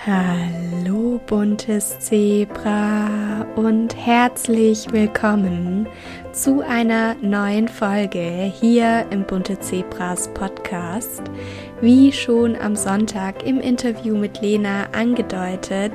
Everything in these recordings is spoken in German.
Hallo buntes Zebra und herzlich willkommen zu einer neuen Folge hier im Bunte Zebras Podcast. Wie schon am Sonntag im Interview mit Lena angedeutet,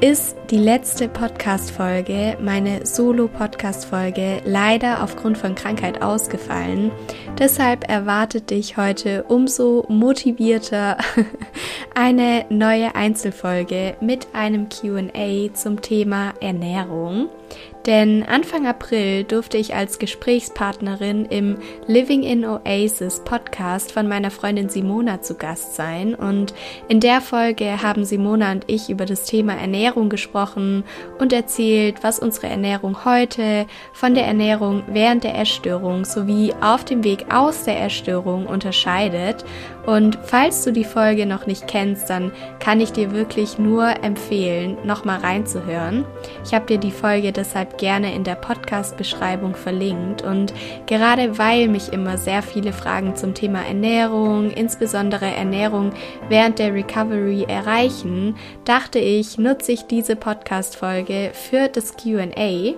ist die letzte Podcast-Folge, meine Solo-Podcast-Folge, leider aufgrund von Krankheit ausgefallen. Deshalb erwartet dich heute umso motivierter eine neue Einzelfolge mit einem QA zum Thema Ernährung. Denn Anfang April durfte ich als Gesprächspartnerin im Living in Oasis Podcast von meiner Freundin Simona zu Gast sein. Und in der Folge haben Simona und ich über das Thema Ernährung gesprochen und erzählt, was unsere Ernährung heute von der Ernährung während der Essstörung sowie auf dem Weg aus der Essstörung unterscheidet. Und falls du die Folge noch nicht kennst, dann kann ich dir wirklich nur empfehlen, nochmal reinzuhören. Ich habe dir die Folge deshalb gerne in der Podcast-Beschreibung verlinkt. Und gerade weil mich immer sehr viele Fragen zum Thema Ernährung, insbesondere Ernährung während der Recovery erreichen, dachte ich, nutze ich diese Podcast-Folge für das QA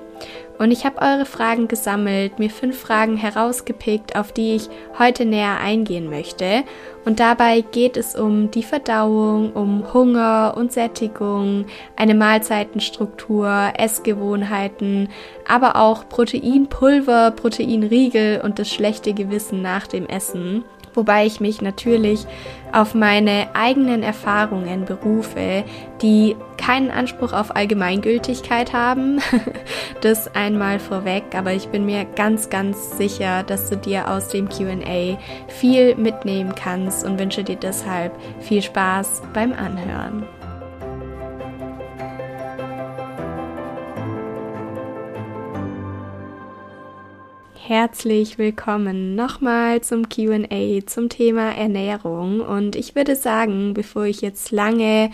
und ich habe eure Fragen gesammelt, mir fünf Fragen herausgepickt, auf die ich heute näher eingehen möchte. Und dabei geht es um die Verdauung, um Hunger und Sättigung, eine Mahlzeitenstruktur, Essgewohnheiten, aber auch Proteinpulver, Proteinriegel und das schlechte Gewissen nach dem Essen wobei ich mich natürlich auf meine eigenen Erfahrungen berufe, die keinen Anspruch auf Allgemeingültigkeit haben. das einmal vorweg, aber ich bin mir ganz, ganz sicher, dass du dir aus dem QA viel mitnehmen kannst und wünsche dir deshalb viel Spaß beim Anhören. Herzlich willkommen nochmal zum QA zum Thema Ernährung. Und ich würde sagen, bevor ich jetzt lange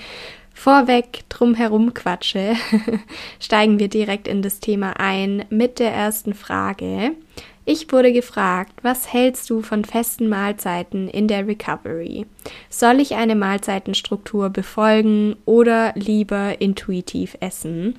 vorweg drum herum quatsche, steigen wir direkt in das Thema ein mit der ersten Frage. Ich wurde gefragt, was hältst du von festen Mahlzeiten in der Recovery? Soll ich eine Mahlzeitenstruktur befolgen oder lieber intuitiv essen?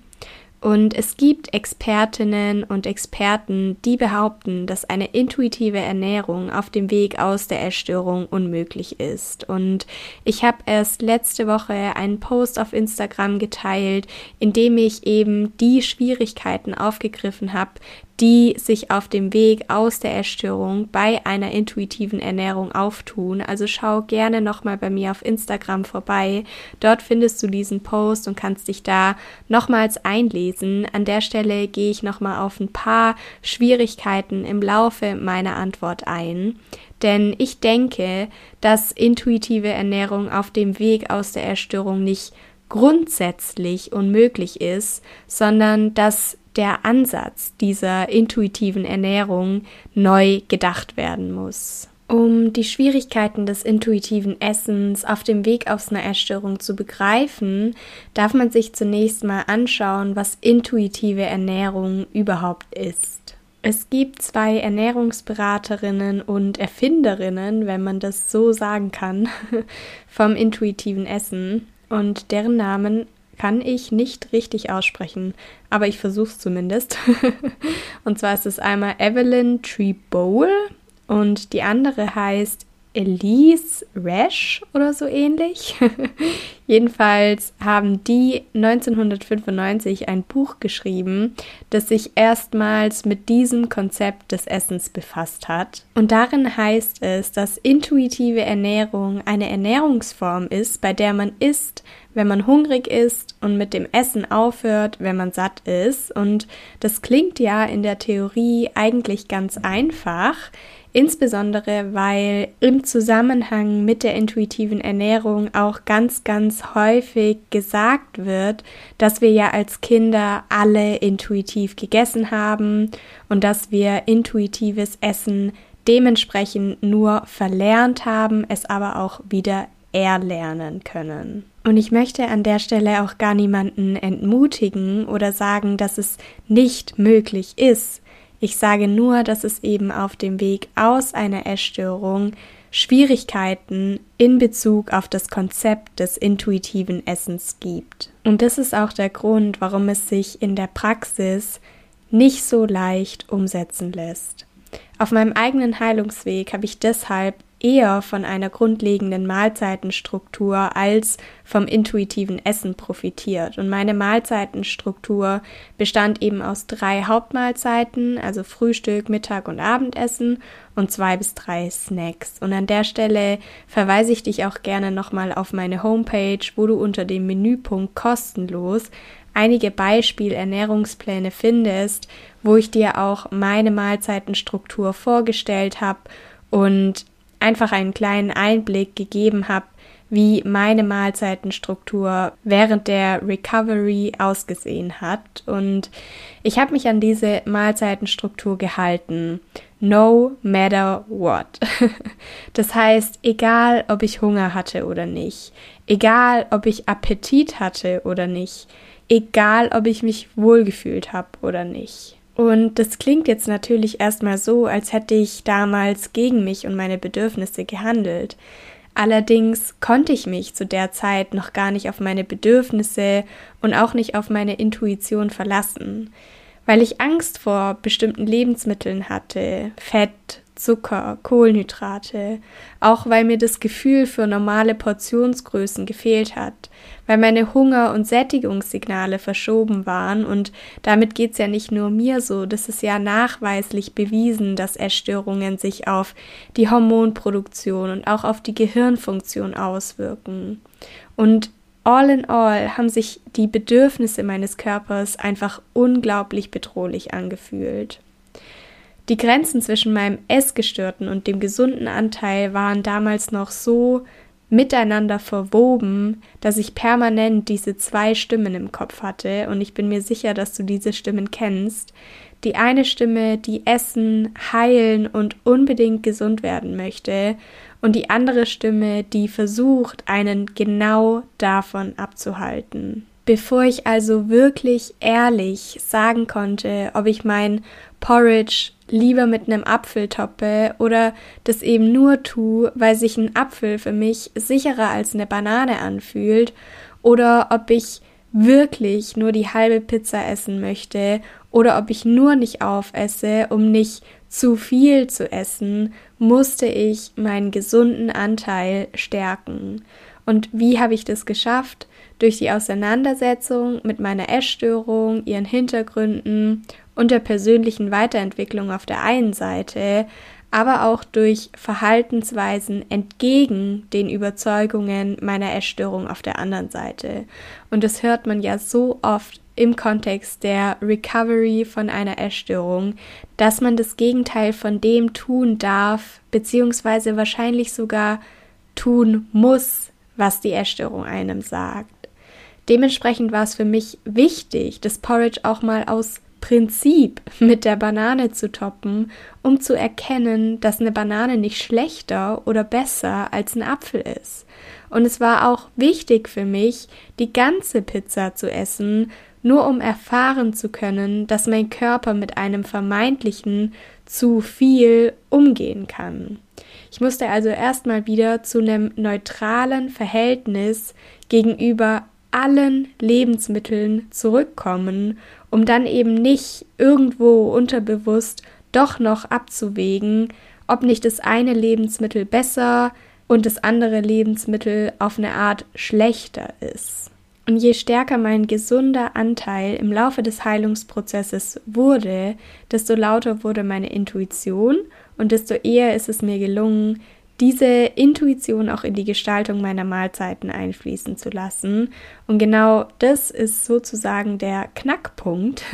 Und es gibt Expertinnen und Experten, die behaupten, dass eine intuitive Ernährung auf dem Weg aus der Essstörung unmöglich ist. Und ich habe erst letzte Woche einen Post auf Instagram geteilt, in dem ich eben die Schwierigkeiten aufgegriffen habe, die sich auf dem Weg aus der Essstörung bei einer intuitiven Ernährung auftun. Also schau gerne nochmal bei mir auf Instagram vorbei. Dort findest du diesen Post und kannst dich da nochmals einlesen. An der Stelle gehe ich nochmal auf ein paar Schwierigkeiten im Laufe meiner Antwort ein. Denn ich denke, dass intuitive Ernährung auf dem Weg aus der Essstörung nicht grundsätzlich unmöglich ist, sondern dass der Ansatz dieser intuitiven Ernährung neu gedacht werden muss. Um die Schwierigkeiten des intuitiven Essens auf dem Weg aus einer Essstörung zu begreifen, darf man sich zunächst mal anschauen, was intuitive Ernährung überhaupt ist. Es gibt zwei Ernährungsberaterinnen und Erfinderinnen, wenn man das so sagen kann, vom intuitiven Essen und deren Namen kann ich nicht richtig aussprechen, aber ich versuche es zumindest. und zwar ist es einmal Evelyn Trebowl und die andere heißt Elise Rash oder so ähnlich. Jedenfalls haben die 1995 ein Buch geschrieben, das sich erstmals mit diesem Konzept des Essens befasst hat. Und darin heißt es, dass intuitive Ernährung eine Ernährungsform ist, bei der man isst, wenn man hungrig ist und mit dem Essen aufhört, wenn man satt ist. Und das klingt ja in der Theorie eigentlich ganz einfach, insbesondere weil im Zusammenhang mit der intuitiven Ernährung auch ganz, ganz häufig gesagt wird, dass wir ja als Kinder alle intuitiv gegessen haben und dass wir intuitives Essen dementsprechend nur verlernt haben, es aber auch wieder erlernen können. Und ich möchte an der Stelle auch gar niemanden entmutigen oder sagen, dass es nicht möglich ist, Ich sage nur, dass es eben auf dem Weg aus einer Essstörung Schwierigkeiten in Bezug auf das Konzept des intuitiven Essens gibt. Und das ist auch der Grund, warum es sich in der Praxis nicht so leicht umsetzen lässt. Auf meinem eigenen Heilungsweg habe ich deshalb eher von einer grundlegenden Mahlzeitenstruktur als vom intuitiven Essen profitiert. Und meine Mahlzeitenstruktur bestand eben aus drei Hauptmahlzeiten, also Frühstück, Mittag und Abendessen und zwei bis drei Snacks. Und an der Stelle verweise ich dich auch gerne nochmal auf meine Homepage, wo du unter dem Menüpunkt kostenlos einige Beispiel-Ernährungspläne findest, wo ich dir auch meine Mahlzeitenstruktur vorgestellt habe und einfach einen kleinen Einblick gegeben habe, wie meine Mahlzeitenstruktur während der Recovery ausgesehen hat. Und ich habe mich an diese Mahlzeitenstruktur gehalten. No matter what. Das heißt, egal ob ich Hunger hatte oder nicht, egal ob ich Appetit hatte oder nicht, egal ob ich mich wohlgefühlt habe oder nicht. Und das klingt jetzt natürlich erstmal so, als hätte ich damals gegen mich und meine Bedürfnisse gehandelt. Allerdings konnte ich mich zu der Zeit noch gar nicht auf meine Bedürfnisse und auch nicht auf meine Intuition verlassen, weil ich Angst vor bestimmten Lebensmitteln hatte, Fett, Zucker, Kohlenhydrate, auch weil mir das Gefühl für normale Portionsgrößen gefehlt hat, weil meine Hunger- und Sättigungssignale verschoben waren und damit geht's ja nicht nur mir so, das ist ja nachweislich bewiesen, dass Essstörungen sich auf die Hormonproduktion und auch auf die Gehirnfunktion auswirken. Und all in all haben sich die Bedürfnisse meines Körpers einfach unglaublich bedrohlich angefühlt. Die Grenzen zwischen meinem essgestörten und dem gesunden Anteil waren damals noch so miteinander verwoben, dass ich permanent diese zwei Stimmen im Kopf hatte und ich bin mir sicher, dass du diese Stimmen kennst. Die eine Stimme, die essen, heilen und unbedingt gesund werden möchte und die andere Stimme, die versucht, einen genau davon abzuhalten. Bevor ich also wirklich ehrlich sagen konnte, ob ich mein Porridge lieber mit einem Apfel toppe oder das eben nur tue, weil sich ein Apfel für mich sicherer als eine Banane anfühlt oder ob ich wirklich nur die halbe Pizza essen möchte oder ob ich nur nicht aufesse, um nicht zu viel zu essen, musste ich meinen gesunden Anteil stärken. Und wie habe ich das geschafft? Durch die Auseinandersetzung mit meiner Essstörung, ihren Hintergründen und der persönlichen Weiterentwicklung auf der einen Seite, aber auch durch Verhaltensweisen entgegen den Überzeugungen meiner Essstörung auf der anderen Seite. Und das hört man ja so oft im Kontext der Recovery von einer Essstörung, dass man das Gegenteil von dem tun darf, beziehungsweise wahrscheinlich sogar tun muss, was die Essstörung einem sagt. Dementsprechend war es für mich wichtig, das Porridge auch mal aus Prinzip mit der Banane zu toppen, um zu erkennen, dass eine Banane nicht schlechter oder besser als ein Apfel ist. Und es war auch wichtig für mich, die ganze Pizza zu essen, nur um erfahren zu können, dass mein Körper mit einem vermeintlichen zu viel umgehen kann. Ich musste also erstmal wieder zu einem neutralen Verhältnis gegenüber allen Lebensmitteln zurückkommen um dann eben nicht irgendwo unterbewusst doch noch abzuwägen, ob nicht das eine Lebensmittel besser und das andere Lebensmittel auf eine Art schlechter ist. Und je stärker mein gesunder Anteil im Laufe des Heilungsprozesses wurde, desto lauter wurde meine Intuition und desto eher ist es mir gelungen, diese Intuition auch in die Gestaltung meiner Mahlzeiten einfließen zu lassen. Und genau das ist sozusagen der Knackpunkt.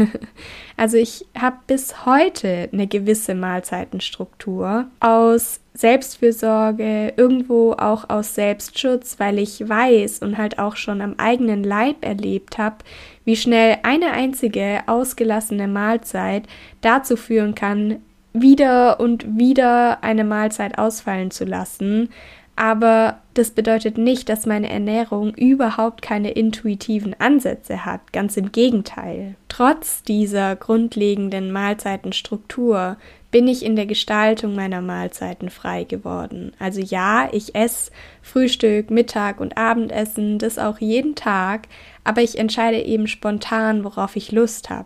Also ich habe bis heute eine gewisse Mahlzeitenstruktur aus Selbstfürsorge, irgendwo auch aus Selbstschutz, weil ich weiß und halt auch schon am eigenen Leib erlebt habe, wie schnell eine einzige ausgelassene Mahlzeit dazu führen kann, wieder und wieder eine Mahlzeit ausfallen zu lassen, Aber das bedeutet nicht, dass meine Ernährung überhaupt keine intuitiven Ansätze hat. Ganz im Gegenteil. Trotz dieser grundlegenden Mahlzeitenstruktur bin ich in der Gestaltung meiner Mahlzeiten frei geworden. Also ja, ich esse Frühstück, Mittag und Abendessen, das auch jeden Tag, aber ich entscheide eben spontan, worauf ich Lust habe.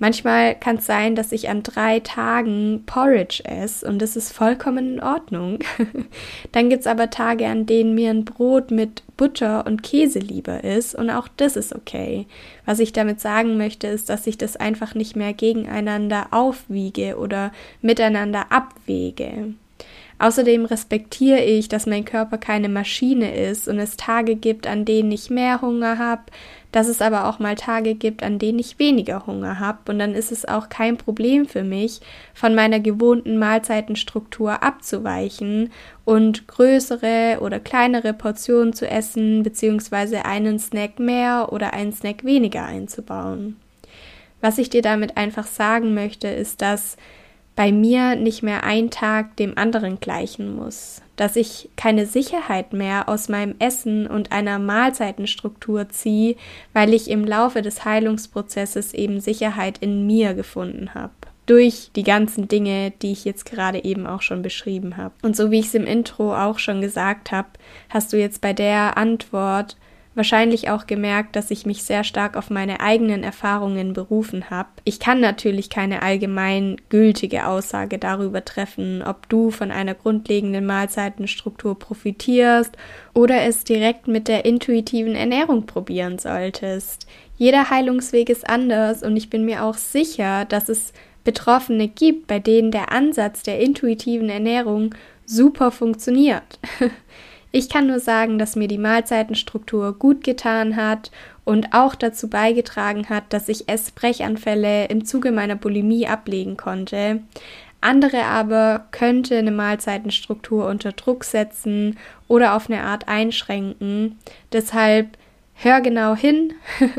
Manchmal kann es sein, dass ich an drei Tagen Porridge esse und das ist vollkommen in Ordnung. Dann gibt es aber Tage, an denen mir ein Brot mit Butter und Käse lieber ist und auch das ist okay. Was ich damit sagen möchte, ist, dass ich das einfach nicht mehr gegeneinander aufwiege oder miteinander abwäge. Außerdem respektiere ich, dass mein Körper keine Maschine ist und es Tage gibt, an denen ich mehr Hunger habe, dass es aber auch mal Tage gibt, an denen ich weniger Hunger habe und dann ist es auch kein Problem für mich, von meiner gewohnten Mahlzeitenstruktur abzuweichen und größere oder kleinere Portionen zu essen, beziehungsweise einen Snack mehr oder einen Snack weniger einzubauen. Was ich dir damit einfach sagen möchte, ist, dass bei mir nicht mehr ein Tag dem anderen gleichen muss, dass ich keine Sicherheit mehr aus meinem Essen und einer Mahlzeitenstruktur ziehe, weil ich im Laufe des Heilungsprozesses eben Sicherheit in mir gefunden habe durch die ganzen Dinge, die ich jetzt gerade eben auch schon beschrieben habe. Und so wie ich es im Intro auch schon gesagt habe, hast du jetzt bei der Antwort wahrscheinlich auch gemerkt, dass ich mich sehr stark auf meine eigenen Erfahrungen berufen habe. Ich kann natürlich keine allgemein gültige Aussage darüber treffen, ob du von einer grundlegenden Mahlzeitenstruktur profitierst oder es direkt mit der intuitiven Ernährung probieren solltest. Jeder Heilungsweg ist anders und ich bin mir auch sicher, dass es Betroffene gibt, bei denen der Ansatz der intuitiven Ernährung super funktioniert. Ich kann nur sagen, dass mir die Mahlzeitenstruktur gut getan hat und auch dazu beigetragen hat, dass ich Essbrechanfälle im Zuge meiner Bulimie ablegen konnte. Andere aber könnte eine Mahlzeitenstruktur unter Druck setzen oder auf eine Art einschränken. Deshalb hör genau hin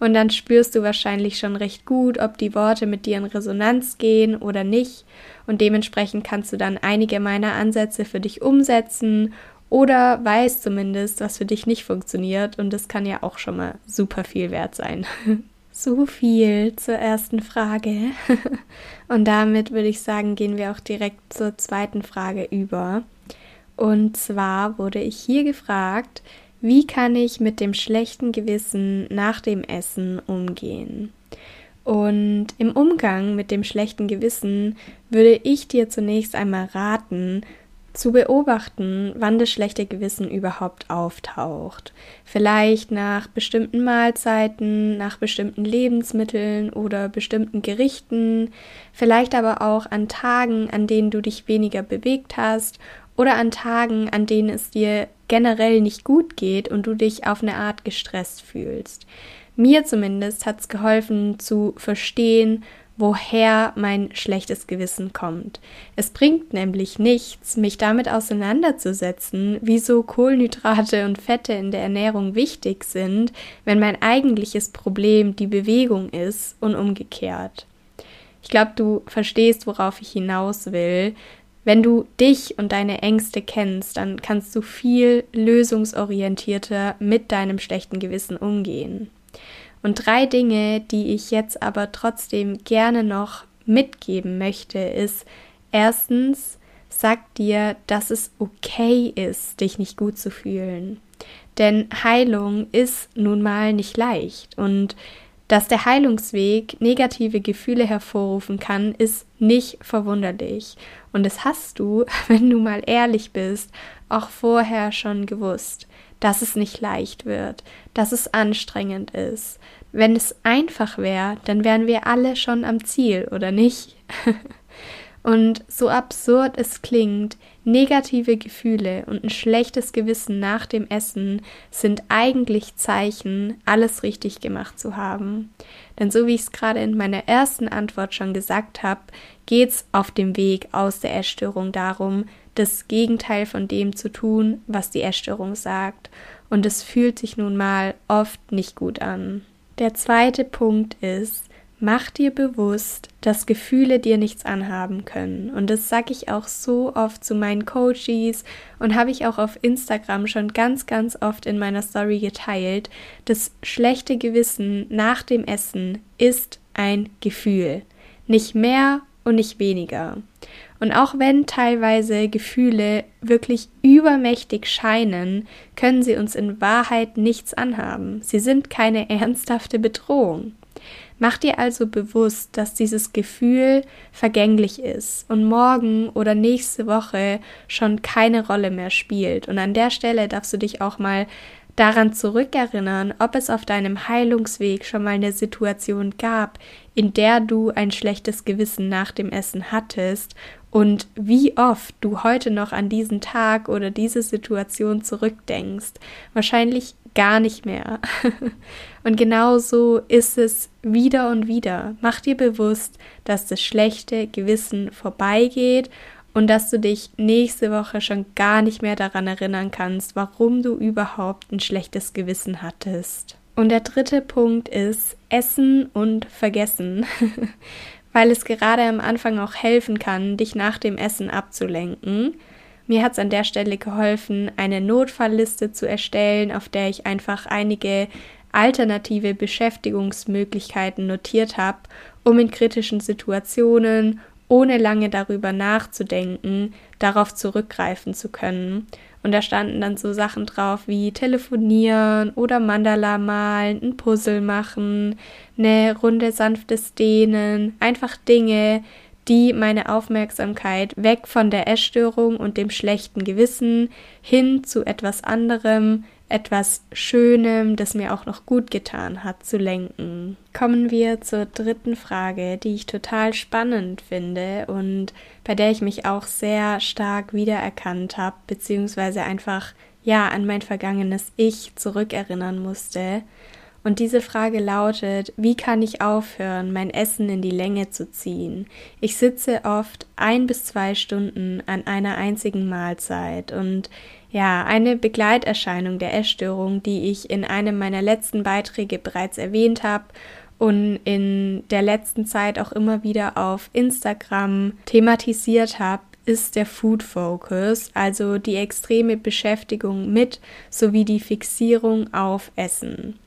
und dann spürst du wahrscheinlich schon recht gut, ob die Worte mit dir in Resonanz gehen oder nicht. Und dementsprechend kannst du dann einige meiner Ansätze für dich umsetzen oder weiß zumindest, was für dich nicht funktioniert und das kann ja auch schon mal super viel wert sein. so viel zur ersten Frage. und damit würde ich sagen, gehen wir auch direkt zur zweiten Frage über. Und zwar wurde ich hier gefragt, wie kann ich mit dem schlechten Gewissen nach dem Essen umgehen? Und im Umgang mit dem schlechten Gewissen würde ich dir zunächst einmal raten, zu beobachten, wann das schlechte Gewissen überhaupt auftaucht. Vielleicht nach bestimmten Mahlzeiten, nach bestimmten Lebensmitteln oder bestimmten Gerichten, vielleicht aber auch an Tagen, an denen du dich weniger bewegt hast oder an Tagen, an denen es dir generell nicht gut geht und du dich auf eine Art gestresst fühlst. Mir zumindest hat es geholfen zu verstehen, woher mein schlechtes Gewissen kommt. Es bringt nämlich nichts, mich damit auseinanderzusetzen, wieso Kohlenhydrate und Fette in der Ernährung wichtig sind, wenn mein eigentliches Problem die Bewegung ist und umgekehrt. Ich glaube, du verstehst, worauf ich hinaus will. Wenn du dich und deine Ängste kennst, dann kannst du viel lösungsorientierter mit deinem schlechten Gewissen umgehen. Und drei Dinge, die ich jetzt aber trotzdem gerne noch mitgeben möchte, ist erstens, sag dir, dass es okay ist, dich nicht gut zu fühlen. Denn Heilung ist nun mal nicht leicht und dass der Heilungsweg negative Gefühle hervorrufen kann, ist nicht verwunderlich. Und das hast du, wenn du mal ehrlich bist, auch vorher schon gewusst, dass es nicht leicht wird, dass es anstrengend ist, wenn es einfach wäre, dann wären wir alle schon am Ziel, oder nicht? und so absurd es klingt, negative Gefühle und ein schlechtes Gewissen nach dem Essen sind eigentlich Zeichen, alles richtig gemacht zu haben. Denn so wie ich es gerade in meiner ersten Antwort schon gesagt habe, geht es auf dem Weg aus der Essstörung darum, das Gegenteil von dem zu tun, was die Essstörung sagt. Und es fühlt sich nun mal oft nicht gut an. Der zweite Punkt ist, Mach dir bewusst, dass Gefühle dir nichts anhaben können. Und das sage ich auch so oft zu meinen Coaches und habe ich auch auf Instagram schon ganz, ganz oft in meiner Story geteilt. Das schlechte Gewissen nach dem Essen ist ein Gefühl. Nicht mehr und nicht weniger. Und auch wenn teilweise Gefühle wirklich übermächtig scheinen, können sie uns in Wahrheit nichts anhaben. Sie sind keine ernsthafte Bedrohung. Mach dir also bewusst, dass dieses Gefühl vergänglich ist und morgen oder nächste Woche schon keine Rolle mehr spielt. Und an der Stelle darfst du dich auch mal daran zurückerinnern, ob es auf deinem Heilungsweg schon mal eine Situation gab, in der du ein schlechtes Gewissen nach dem Essen hattest und wie oft du heute noch an diesen Tag oder diese Situation zurückdenkst. Wahrscheinlich gar nicht mehr. und genauso ist es wieder und wieder. Mach dir bewusst, dass das schlechte Gewissen vorbeigeht und dass du dich nächste Woche schon gar nicht mehr daran erinnern kannst, warum du überhaupt ein schlechtes Gewissen hattest. Und der dritte Punkt ist Essen und Vergessen, weil es gerade am Anfang auch helfen kann, dich nach dem Essen abzulenken. Mir hat es an der Stelle geholfen, eine Notfallliste zu erstellen, auf der ich einfach einige alternative Beschäftigungsmöglichkeiten notiert habe, um in kritischen Situationen, ohne lange darüber nachzudenken, darauf zurückgreifen zu können. Und da standen dann so Sachen drauf wie telefonieren oder Mandala malen, ein Puzzle machen, eine Runde sanftes Dehnen, einfach Dinge, die meine Aufmerksamkeit weg von der Essstörung und dem schlechten Gewissen hin zu etwas anderem, etwas Schönem, das mir auch noch gut getan hat, zu lenken. Kommen wir zur dritten Frage, die ich total spannend finde und bei der ich mich auch sehr stark wiedererkannt habe, beziehungsweise einfach ja an mein vergangenes Ich zurückerinnern musste. Und diese Frage lautet, wie kann ich aufhören, mein Essen in die Länge zu ziehen? Ich sitze oft ein bis zwei Stunden an einer einzigen Mahlzeit und ja, eine Begleiterscheinung der Essstörung, die ich in einem meiner letzten Beiträge bereits erwähnt habe und in der letzten Zeit auch immer wieder auf Instagram thematisiert habe, ist der Food Focus, also die extreme Beschäftigung mit sowie die Fixierung auf Essen.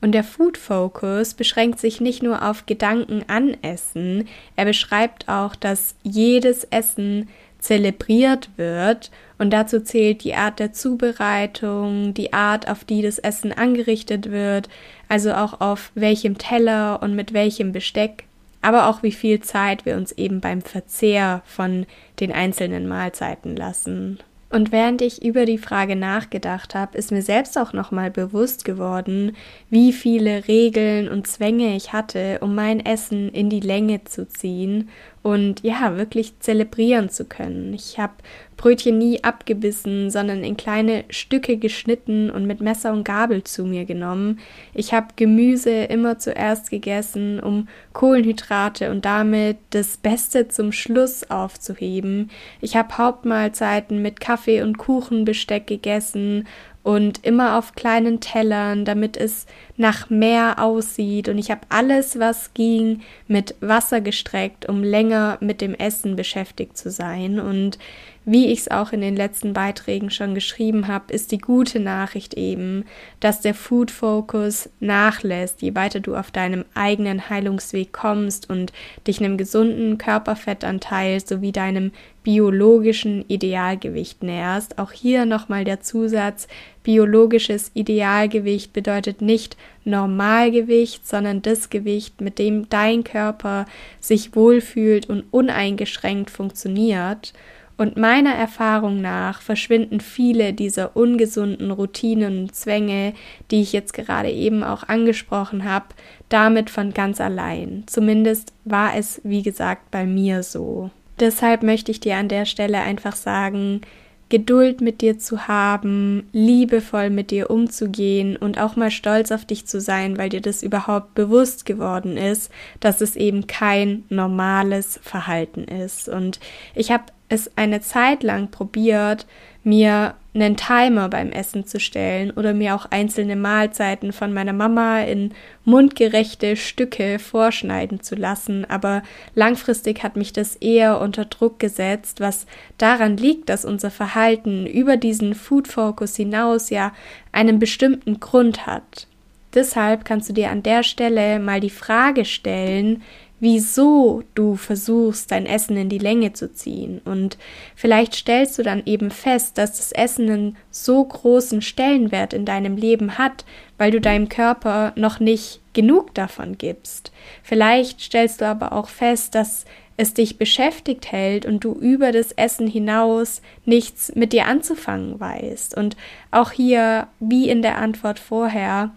Und der Food Focus beschränkt sich nicht nur auf Gedanken an Essen, er beschreibt auch, dass jedes Essen zelebriert wird und dazu zählt die Art der Zubereitung, die Art, auf die das Essen angerichtet wird, also auch auf welchem Teller und mit welchem Besteck, aber auch wie viel Zeit wir uns eben beim Verzehr von den einzelnen Mahlzeiten lassen. Und während ich über die Frage nachgedacht habe, ist mir selbst auch nochmal bewusst geworden, wie viele Regeln und Zwänge ich hatte, um mein Essen in die Länge zu ziehen und ja, wirklich zelebrieren zu können. Ich habe Brötchen nie abgebissen, sondern in kleine Stücke geschnitten und mit Messer und Gabel zu mir genommen. Ich habe Gemüse immer zuerst gegessen, um Kohlenhydrate und damit das Beste zum Schluss aufzuheben. Ich habe Hauptmahlzeiten mit Kaffee und Kuchenbesteck gegessen und immer auf kleinen Tellern, damit es nach mehr aussieht. Und ich habe alles, was ging, mit Wasser gestreckt, um länger mit dem Essen beschäftigt zu sein. Und wie ich es auch in den letzten Beiträgen schon geschrieben habe, ist die gute Nachricht eben, dass der Food Focus nachlässt, je weiter du auf deinem eigenen Heilungsweg kommst und dich einem gesunden Körperfettanteil sowie deinem biologischen Idealgewicht näherst. Auch hier nochmal der Zusatz, biologisches Idealgewicht bedeutet nicht Normalgewicht, sondern das Gewicht, mit dem dein Körper sich wohlfühlt und uneingeschränkt funktioniert. Und meiner Erfahrung nach verschwinden viele dieser ungesunden Routinen und Zwänge, die ich jetzt gerade eben auch angesprochen habe, damit von ganz allein. Zumindest war es, wie gesagt, bei mir so. Deshalb möchte ich dir an der Stelle einfach sagen, Geduld mit dir zu haben, liebevoll mit dir umzugehen und auch mal stolz auf dich zu sein, weil dir das überhaupt bewusst geworden ist, dass es eben kein normales Verhalten ist. Und ich habe es eine Zeit lang probiert, mir einen Timer beim Essen zu stellen oder mir auch einzelne Mahlzeiten von meiner Mama in mundgerechte Stücke vorschneiden zu lassen, aber langfristig hat mich das eher unter Druck gesetzt, was daran liegt, dass unser Verhalten über diesen Food Focus hinaus ja einen bestimmten Grund hat. Deshalb kannst du dir an der Stelle mal die Frage stellen, wieso du versuchst, dein Essen in die Länge zu ziehen. Und vielleicht stellst du dann eben fest, dass das Essen einen so großen Stellenwert in deinem Leben hat, weil du deinem Körper noch nicht genug davon gibst. Vielleicht stellst du aber auch fest, dass es dich beschäftigt hält und du über das Essen hinaus nichts mit dir anzufangen weißt. Und auch hier, wie in der Antwort vorher,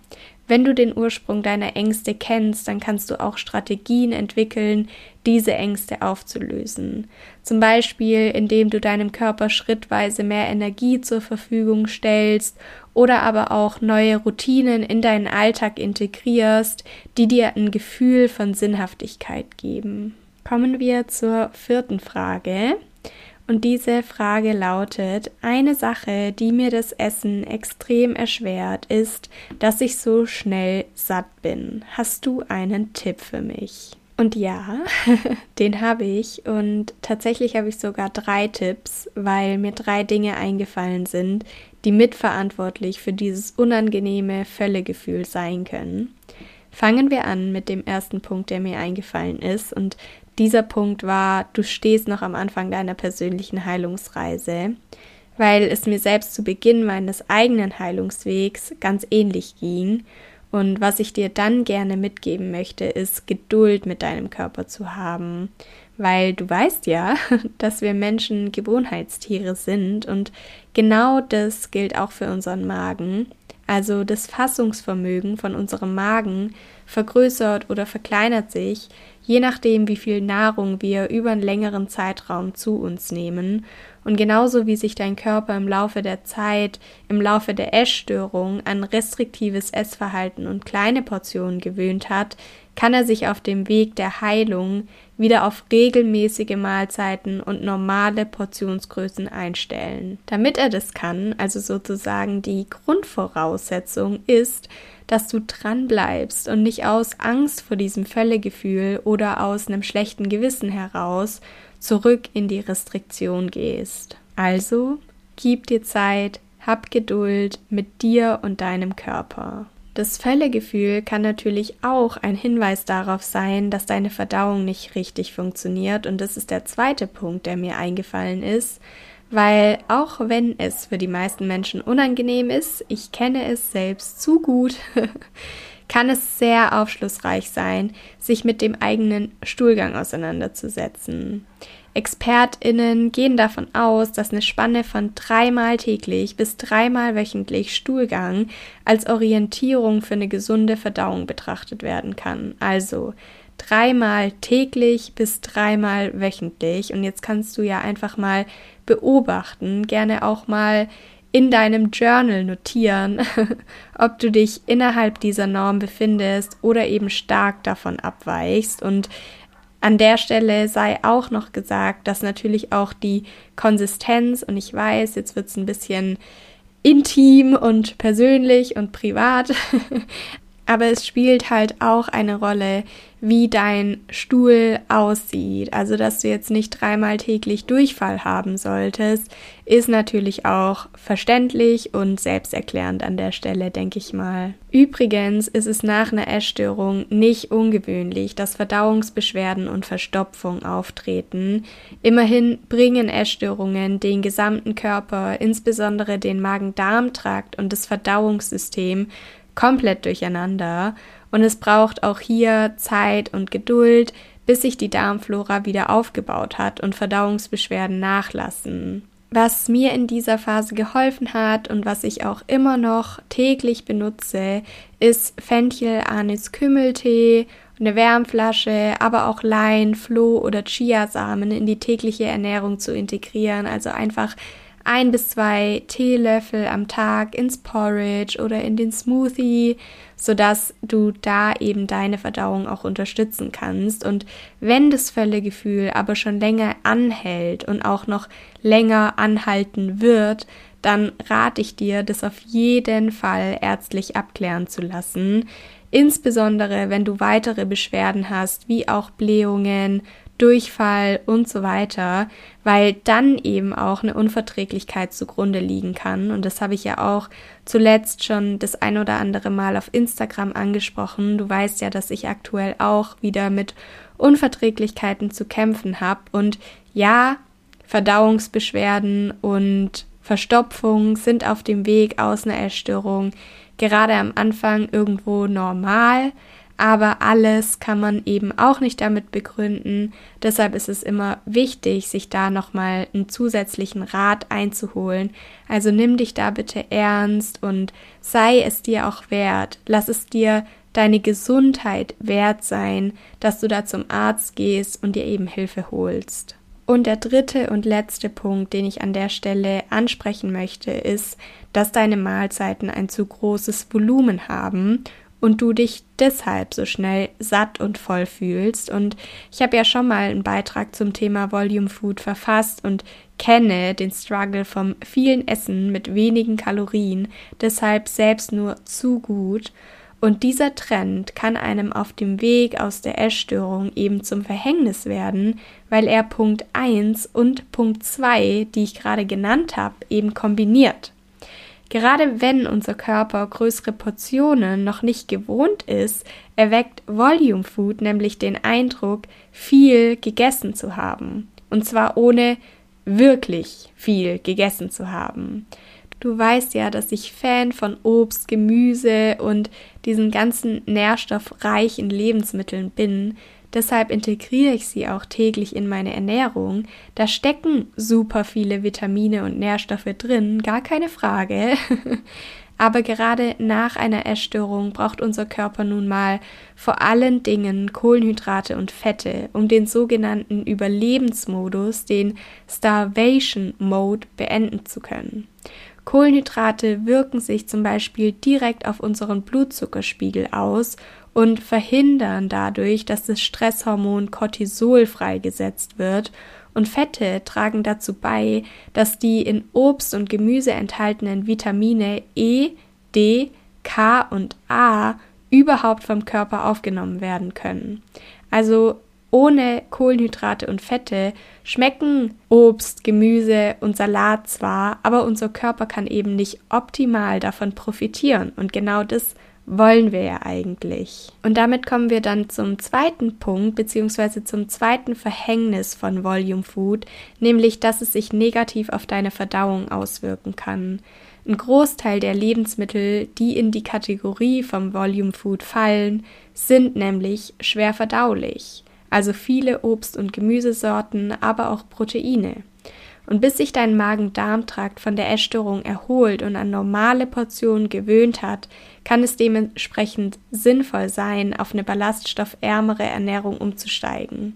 wenn du den Ursprung deiner Ängste kennst, dann kannst du auch Strategien entwickeln, diese Ängste aufzulösen. Zum Beispiel, indem du deinem Körper schrittweise mehr Energie zur Verfügung stellst oder aber auch neue Routinen in deinen Alltag integrierst, die dir ein Gefühl von Sinnhaftigkeit geben. Kommen wir zur vierten Frage. Und diese Frage lautet, eine Sache, die mir das Essen extrem erschwert, ist, dass ich so schnell satt bin. Hast du einen Tipp für mich? Und ja, den habe ich. Und tatsächlich habe ich sogar drei Tipps, weil mir drei Dinge eingefallen sind, die mitverantwortlich für dieses unangenehme Völlegefühl sein können. Fangen wir an mit dem ersten Punkt, der mir eingefallen ist. Und dieser Punkt war, du stehst noch am Anfang deiner persönlichen Heilungsreise, weil es mir selbst zu Beginn meines eigenen Heilungswegs ganz ähnlich ging. Und was ich dir dann gerne mitgeben möchte, ist Geduld mit deinem Körper zu haben, weil du weißt ja, dass wir Menschen Gewohnheitstiere sind und genau das gilt auch für unseren Magen. Also das Fassungsvermögen von unserem Magen vergrößert oder verkleinert sich, je nachdem, wie viel Nahrung wir über einen längeren Zeitraum zu uns nehmen. Und genauso wie sich dein Körper im Laufe der Zeit, im Laufe der Essstörung an restriktives Essverhalten und kleine Portionen gewöhnt hat, kann er sich auf dem Weg der Heilung wieder auf regelmäßige Mahlzeiten und normale Portionsgrößen einstellen. Damit er das kann, also sozusagen die Grundvoraussetzung ist, dass du dran bleibst und nicht aus Angst vor diesem Völlegefühl oder aus einem schlechten Gewissen heraus zurück in die Restriktion gehst. Also gib dir Zeit, hab Geduld mit dir und deinem Körper. Das Völlegefühl kann natürlich auch ein Hinweis darauf sein, dass deine Verdauung nicht richtig funktioniert. Und das ist der zweite Punkt, der mir eingefallen ist, weil auch wenn es für die meisten Menschen unangenehm ist, ich kenne es selbst zu gut, kann es sehr aufschlussreich sein, sich mit dem eigenen Stuhlgang auseinanderzusetzen. ExpertInnen gehen davon aus, dass eine Spanne von dreimal täglich bis dreimal wöchentlich Stuhlgang als Orientierung für eine gesunde Verdauung betrachtet werden kann. Also dreimal täglich bis dreimal wöchentlich. Und jetzt kannst du ja einfach mal beobachten, gerne auch mal in deinem Journal notieren, ob du dich innerhalb dieser Norm befindest oder eben stark davon abweichst. Und an der Stelle sei auch noch gesagt, dass natürlich auch die Konsistenz, und ich weiß, jetzt wird es ein bisschen intim und persönlich und privat, aber es spielt halt auch eine Rolle, wie dein Stuhl aussieht. Also, dass du jetzt nicht dreimal täglich Durchfall haben solltest, ist natürlich auch verständlich und selbsterklärend an der Stelle, denke ich mal. Übrigens ist es nach einer Essstörung nicht ungewöhnlich, dass Verdauungsbeschwerden und Verstopfung auftreten. Immerhin bringen Essstörungen den gesamten Körper, insbesondere den Magen-Darm-Trakt und das Verdauungssystem komplett durcheinander und es braucht auch hier Zeit und Geduld, bis sich die Darmflora wieder aufgebaut hat und Verdauungsbeschwerden nachlassen. Was mir in dieser Phase geholfen hat und was ich auch immer noch täglich benutze, ist Fenchel, Anis, Kümmeltee, eine Wärmflasche, aber auch Lein, Floh oder Chiasamen in die tägliche Ernährung zu integrieren. Also einfach ein bis zwei Teelöffel am Tag ins Porridge oder in den Smoothie, sodass du da eben deine Verdauung auch unterstützen kannst. Und wenn das Völlegefühl aber schon länger anhält und auch noch länger anhalten wird, dann rate ich dir, das auf jeden Fall ärztlich abklären zu lassen. Insbesondere wenn du weitere Beschwerden hast, wie auch Blähungen, Durchfall und so weiter, weil dann eben auch eine Unverträglichkeit zugrunde liegen kann. Und das habe ich ja auch zuletzt schon das ein oder andere Mal auf Instagram angesprochen. Du weißt ja, dass ich aktuell auch wieder mit Unverträglichkeiten zu kämpfen habe. Und ja, Verdauungsbeschwerden und Verstopfung sind auf dem Weg aus einer Essstörung gerade am Anfang irgendwo normal, aber alles kann man eben auch nicht damit begründen. Deshalb ist es immer wichtig, sich da nochmal einen zusätzlichen Rat einzuholen. Also nimm dich da bitte ernst und sei es dir auch wert. Lass es dir deine Gesundheit wert sein, dass du da zum Arzt gehst und dir eben Hilfe holst. Und der dritte und letzte Punkt, den ich an der Stelle ansprechen möchte, ist, dass deine Mahlzeiten ein zu großes Volumen haben und du dich deshalb so schnell satt und voll fühlst. Und ich habe ja schon mal einen Beitrag zum Thema Volume Food verfasst und kenne den Struggle vom vielen Essen mit wenigen Kalorien, deshalb selbst nur zu gut. Und dieser Trend kann einem auf dem Weg aus der Essstörung eben zum Verhängnis werden, weil er Punkt 1 und Punkt 2, die ich gerade genannt habe, eben kombiniert. Gerade wenn unser Körper größere Portionen noch nicht gewohnt ist, erweckt Volume Food nämlich den Eindruck, viel gegessen zu haben. Und zwar ohne wirklich viel gegessen zu haben. Du weißt ja, dass ich Fan von Obst, Gemüse und diesen ganzen nährstoffreichen Lebensmitteln bin. Deshalb integriere ich sie auch täglich in meine Ernährung. Da stecken super viele Vitamine und Nährstoffe drin, gar keine Frage. Aber gerade nach einer Essstörung braucht unser Körper nun mal vor allen Dingen Kohlenhydrate und Fette, um den sogenannten Überlebensmodus, den Starvation Mode, beenden zu können. Kohlenhydrate wirken sich zum Beispiel direkt auf unseren Blutzuckerspiegel aus und verhindern dadurch, dass das Stresshormon Cortisol freigesetzt wird und Fette tragen dazu bei, dass die in Obst und Gemüse enthaltenen Vitamine E, D, K und A überhaupt vom Körper aufgenommen werden können. Also ohne Kohlenhydrate und Fette schmecken Obst, Gemüse und Salat zwar, aber unser Körper kann eben nicht optimal davon profitieren. Und genau das wollen wir ja eigentlich. Und damit kommen wir dann zum zweiten Punkt, beziehungsweise zum zweiten Verhängnis von Volume Food, nämlich, dass es sich negativ auf deine Verdauung auswirken kann. Ein Großteil der Lebensmittel, die in die Kategorie vom Volume Food fallen, sind nämlich schwer verdaulich also viele Obst- und Gemüsesorten, aber auch Proteine. Und bis sich dein Magen-Darm-Trakt von der Essstörung erholt und an normale Portionen gewöhnt hat, kann es dementsprechend sinnvoll sein, auf eine ballaststoffärmere Ernährung umzusteigen.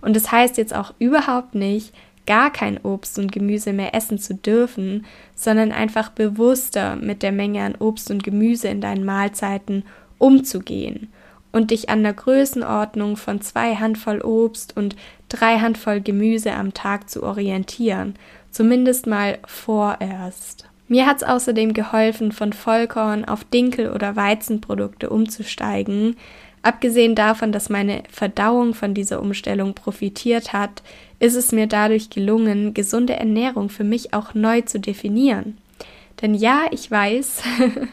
Und das heißt jetzt auch überhaupt nicht, gar kein Obst und Gemüse mehr essen zu dürfen, sondern einfach bewusster mit der Menge an Obst und Gemüse in deinen Mahlzeiten umzugehen und dich an der Größenordnung von zwei Handvoll Obst und drei Handvoll Gemüse am Tag zu orientieren, zumindest mal vorerst. Mir hat es außerdem geholfen, von Vollkorn auf Dinkel- oder Weizenprodukte umzusteigen. Abgesehen davon, dass meine Verdauung von dieser Umstellung profitiert hat, ist es mir dadurch gelungen, gesunde Ernährung für mich auch neu zu definieren. Denn ja, ich weiß,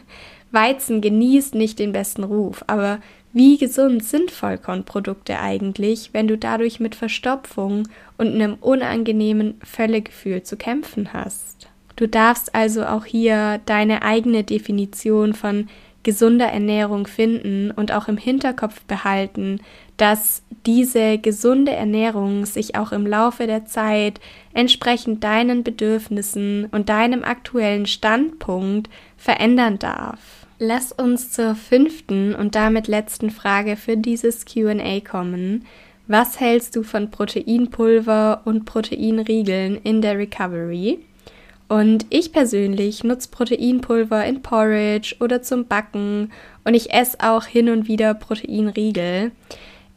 Weizen genießt nicht den besten Ruf, aber wie gesund sind Vollkornprodukte eigentlich, wenn du dadurch mit Verstopfung und einem unangenehmen Völlegefühl zu kämpfen hast? Du darfst also auch hier deine eigene Definition von gesunder Ernährung finden und auch im Hinterkopf behalten, dass diese gesunde Ernährung sich auch im Laufe der Zeit entsprechend deinen Bedürfnissen und deinem aktuellen Standpunkt verändern darf. Lass uns zur fünften und damit letzten Frage für dieses QA kommen. Was hältst du von Proteinpulver und Proteinriegeln in der Recovery? Und ich persönlich nutze Proteinpulver in Porridge oder zum Backen und ich esse auch hin und wieder Proteinriegel.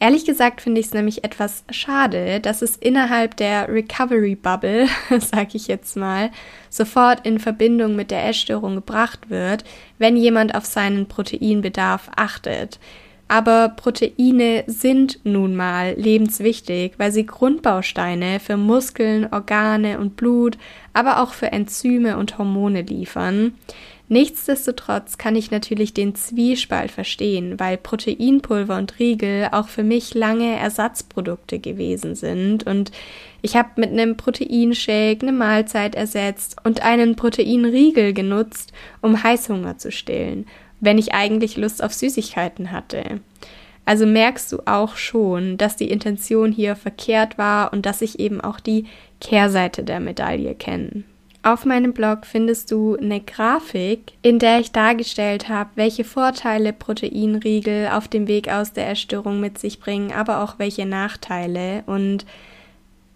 Ehrlich gesagt finde ich es nämlich etwas schade, dass es innerhalb der Recovery Bubble, sag ich jetzt mal, sofort in Verbindung mit der Essstörung gebracht wird, wenn jemand auf seinen Proteinbedarf achtet. Aber Proteine sind nun mal lebenswichtig, weil sie Grundbausteine für Muskeln, Organe und Blut, aber auch für Enzyme und Hormone liefern. Nichtsdestotrotz kann ich natürlich den Zwiespalt verstehen, weil Proteinpulver und Riegel auch für mich lange Ersatzprodukte gewesen sind und ich habe mit einem Proteinshake eine Mahlzeit ersetzt und einen Proteinriegel genutzt, um Heißhunger zu stillen wenn ich eigentlich Lust auf Süßigkeiten hatte. Also merkst du auch schon, dass die Intention hier verkehrt war und dass ich eben auch die Kehrseite der Medaille kenne. Auf meinem Blog findest du eine Grafik, in der ich dargestellt habe, welche Vorteile Proteinriegel auf dem Weg aus der Erstörung mit sich bringen, aber auch welche Nachteile. Und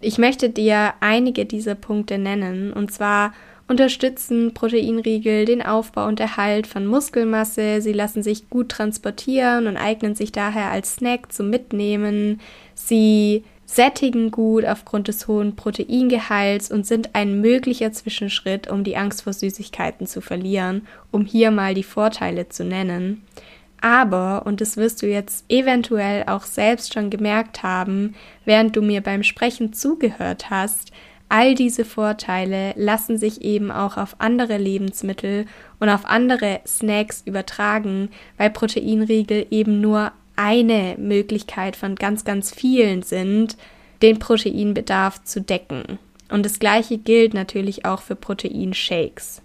ich möchte dir einige dieser Punkte nennen. Und zwar unterstützen Proteinriegel den Aufbau und Erhalt von Muskelmasse. Sie lassen sich gut transportieren und eignen sich daher als Snack zum Mitnehmen. Sie sättigen gut aufgrund des hohen Proteingehalts und sind ein möglicher Zwischenschritt, um die Angst vor Süßigkeiten zu verlieren, um hier mal die Vorteile zu nennen. Aber, und das wirst du jetzt eventuell auch selbst schon gemerkt haben, während du mir beim Sprechen zugehört hast, All diese Vorteile lassen sich eben auch auf andere Lebensmittel und auf andere Snacks übertragen, weil Proteinriegel eben nur eine Möglichkeit von ganz, ganz vielen sind, den Proteinbedarf zu decken. Und das gleiche gilt natürlich auch für Proteinshakes.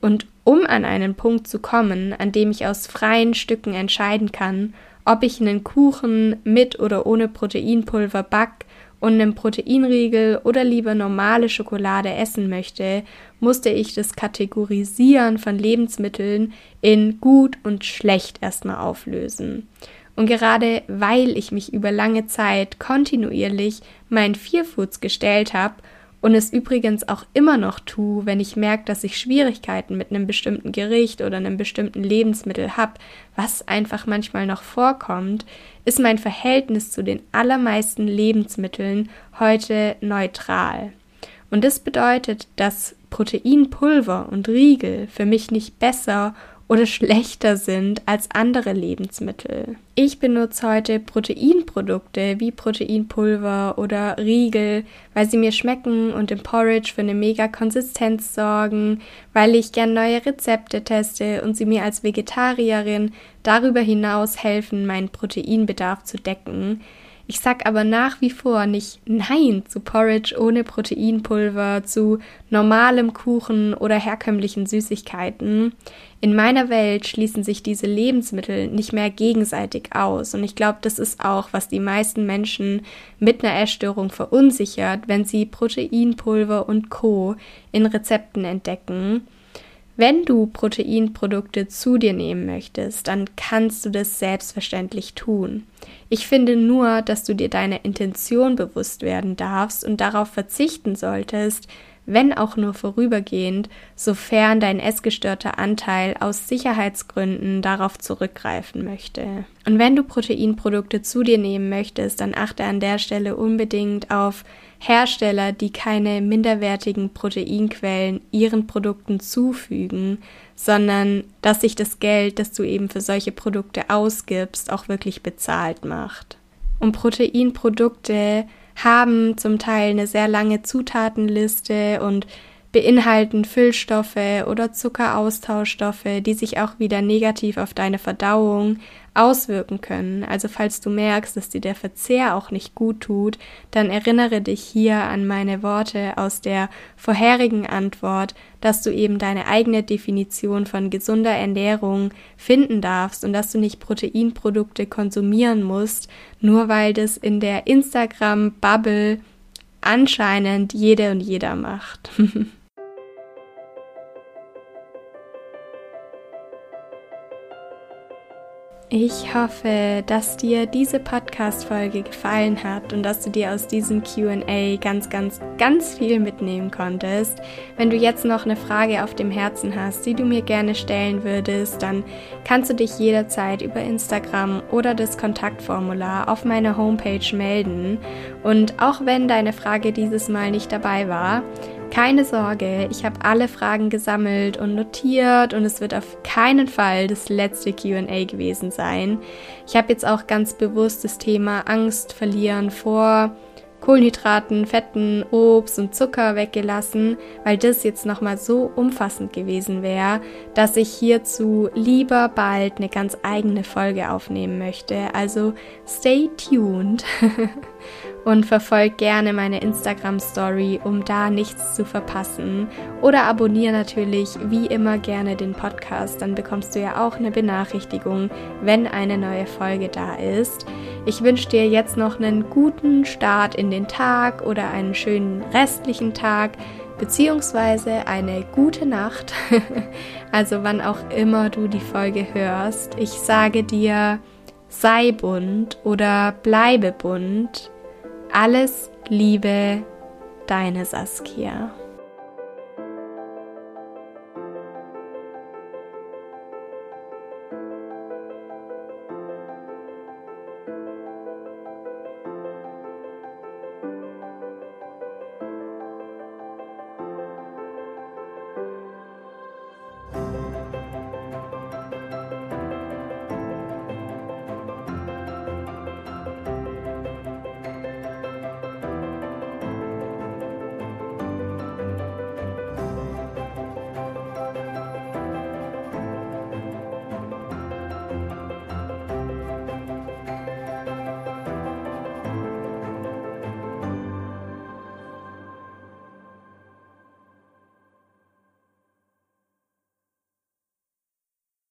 Und um an einen Punkt zu kommen, an dem ich aus freien Stücken entscheiden kann, ob ich einen Kuchen mit oder ohne Proteinpulver back, und einen Proteinriegel oder lieber normale Schokolade essen möchte, musste ich das Kategorisieren von Lebensmitteln in gut und schlecht erstmal auflösen. Und gerade weil ich mich über lange Zeit kontinuierlich meinen Vier Foods gestellt habe und es übrigens auch immer noch tue, wenn ich merke, dass ich Schwierigkeiten mit einem bestimmten Gericht oder einem bestimmten Lebensmittel habe, was einfach manchmal noch vorkommt, ist mein Verhältnis zu den allermeisten Lebensmitteln heute neutral. Und das bedeutet, dass Proteinpulver und Riegel für mich nicht besser oder schlechter sind als andere Lebensmittel. Ich benutze heute Proteinprodukte wie Proteinpulver oder Riegel, weil sie mir schmecken und im Porridge für eine mega Konsistenz sorgen, weil ich gern neue Rezepte teste und sie mir als Vegetarierin darüber hinaus helfen, meinen Proteinbedarf zu decken. Ich sag aber nach wie vor nicht Nein zu Porridge ohne Proteinpulver, zu normalem Kuchen oder herkömmlichen Süßigkeiten. In meiner Welt schließen sich diese Lebensmittel nicht mehr gegenseitig aus. Und ich glaube, das ist auch, was die meisten Menschen mit einer Essstörung verunsichert, wenn sie Proteinpulver und Co. in Rezepten entdecken. Wenn du Proteinprodukte zu dir nehmen möchtest, dann kannst du das selbstverständlich tun. Ich finde nur, dass du dir deiner Intention bewusst werden darfst und darauf verzichten solltest, wenn auch nur vorübergehend, sofern dein essgestörter Anteil aus Sicherheitsgründen darauf zurückgreifen möchte. Und wenn du Proteinprodukte zu dir nehmen möchtest, dann achte an der Stelle unbedingt auf Hersteller, die keine minderwertigen Proteinquellen ihren Produkten zufügen, sondern dass sich das Geld, das du eben für solche Produkte ausgibst, auch wirklich bezahlt macht. Und Proteinprodukte haben zum Teil eine sehr lange Zutatenliste und beinhalten Füllstoffe oder Zuckeraustauschstoffe, die sich auch wieder negativ auf deine Verdauung auswirken können. Also falls du merkst, dass dir der Verzehr auch nicht gut tut, dann erinnere dich hier an meine Worte aus der vorherigen Antwort, dass du eben deine eigene Definition von gesunder Ernährung finden darfst und dass du nicht Proteinprodukte konsumieren musst, nur weil das in der Instagram-Bubble anscheinend jede und jeder macht. Ich hoffe, dass dir diese Podcast-Folge gefallen hat und dass du dir aus diesem QA ganz, ganz, ganz viel mitnehmen konntest. Wenn du jetzt noch eine Frage auf dem Herzen hast, die du mir gerne stellen würdest, dann kannst du dich jederzeit über Instagram oder das Kontaktformular auf meiner Homepage melden. Und auch wenn deine Frage dieses Mal nicht dabei war, keine Sorge, ich habe alle Fragen gesammelt und notiert und es wird auf keinen Fall das letzte QA gewesen sein. Ich habe jetzt auch ganz bewusst das Thema Angst verlieren vor Kohlenhydraten, Fetten, Obst und Zucker weggelassen, weil das jetzt nochmal so umfassend gewesen wäre, dass ich hierzu lieber bald eine ganz eigene Folge aufnehmen möchte. Also stay tuned. und verfolg gerne meine Instagram Story, um da nichts zu verpassen. Oder abonniere natürlich wie immer gerne den Podcast, dann bekommst du ja auch eine Benachrichtigung, wenn eine neue Folge da ist. Ich wünsche dir jetzt noch einen guten Start in den Tag oder einen schönen restlichen Tag beziehungsweise eine gute Nacht. also wann auch immer du die Folge hörst. Ich sage dir, sei bunt oder bleibe bunt alles Liebe, deine Saskia.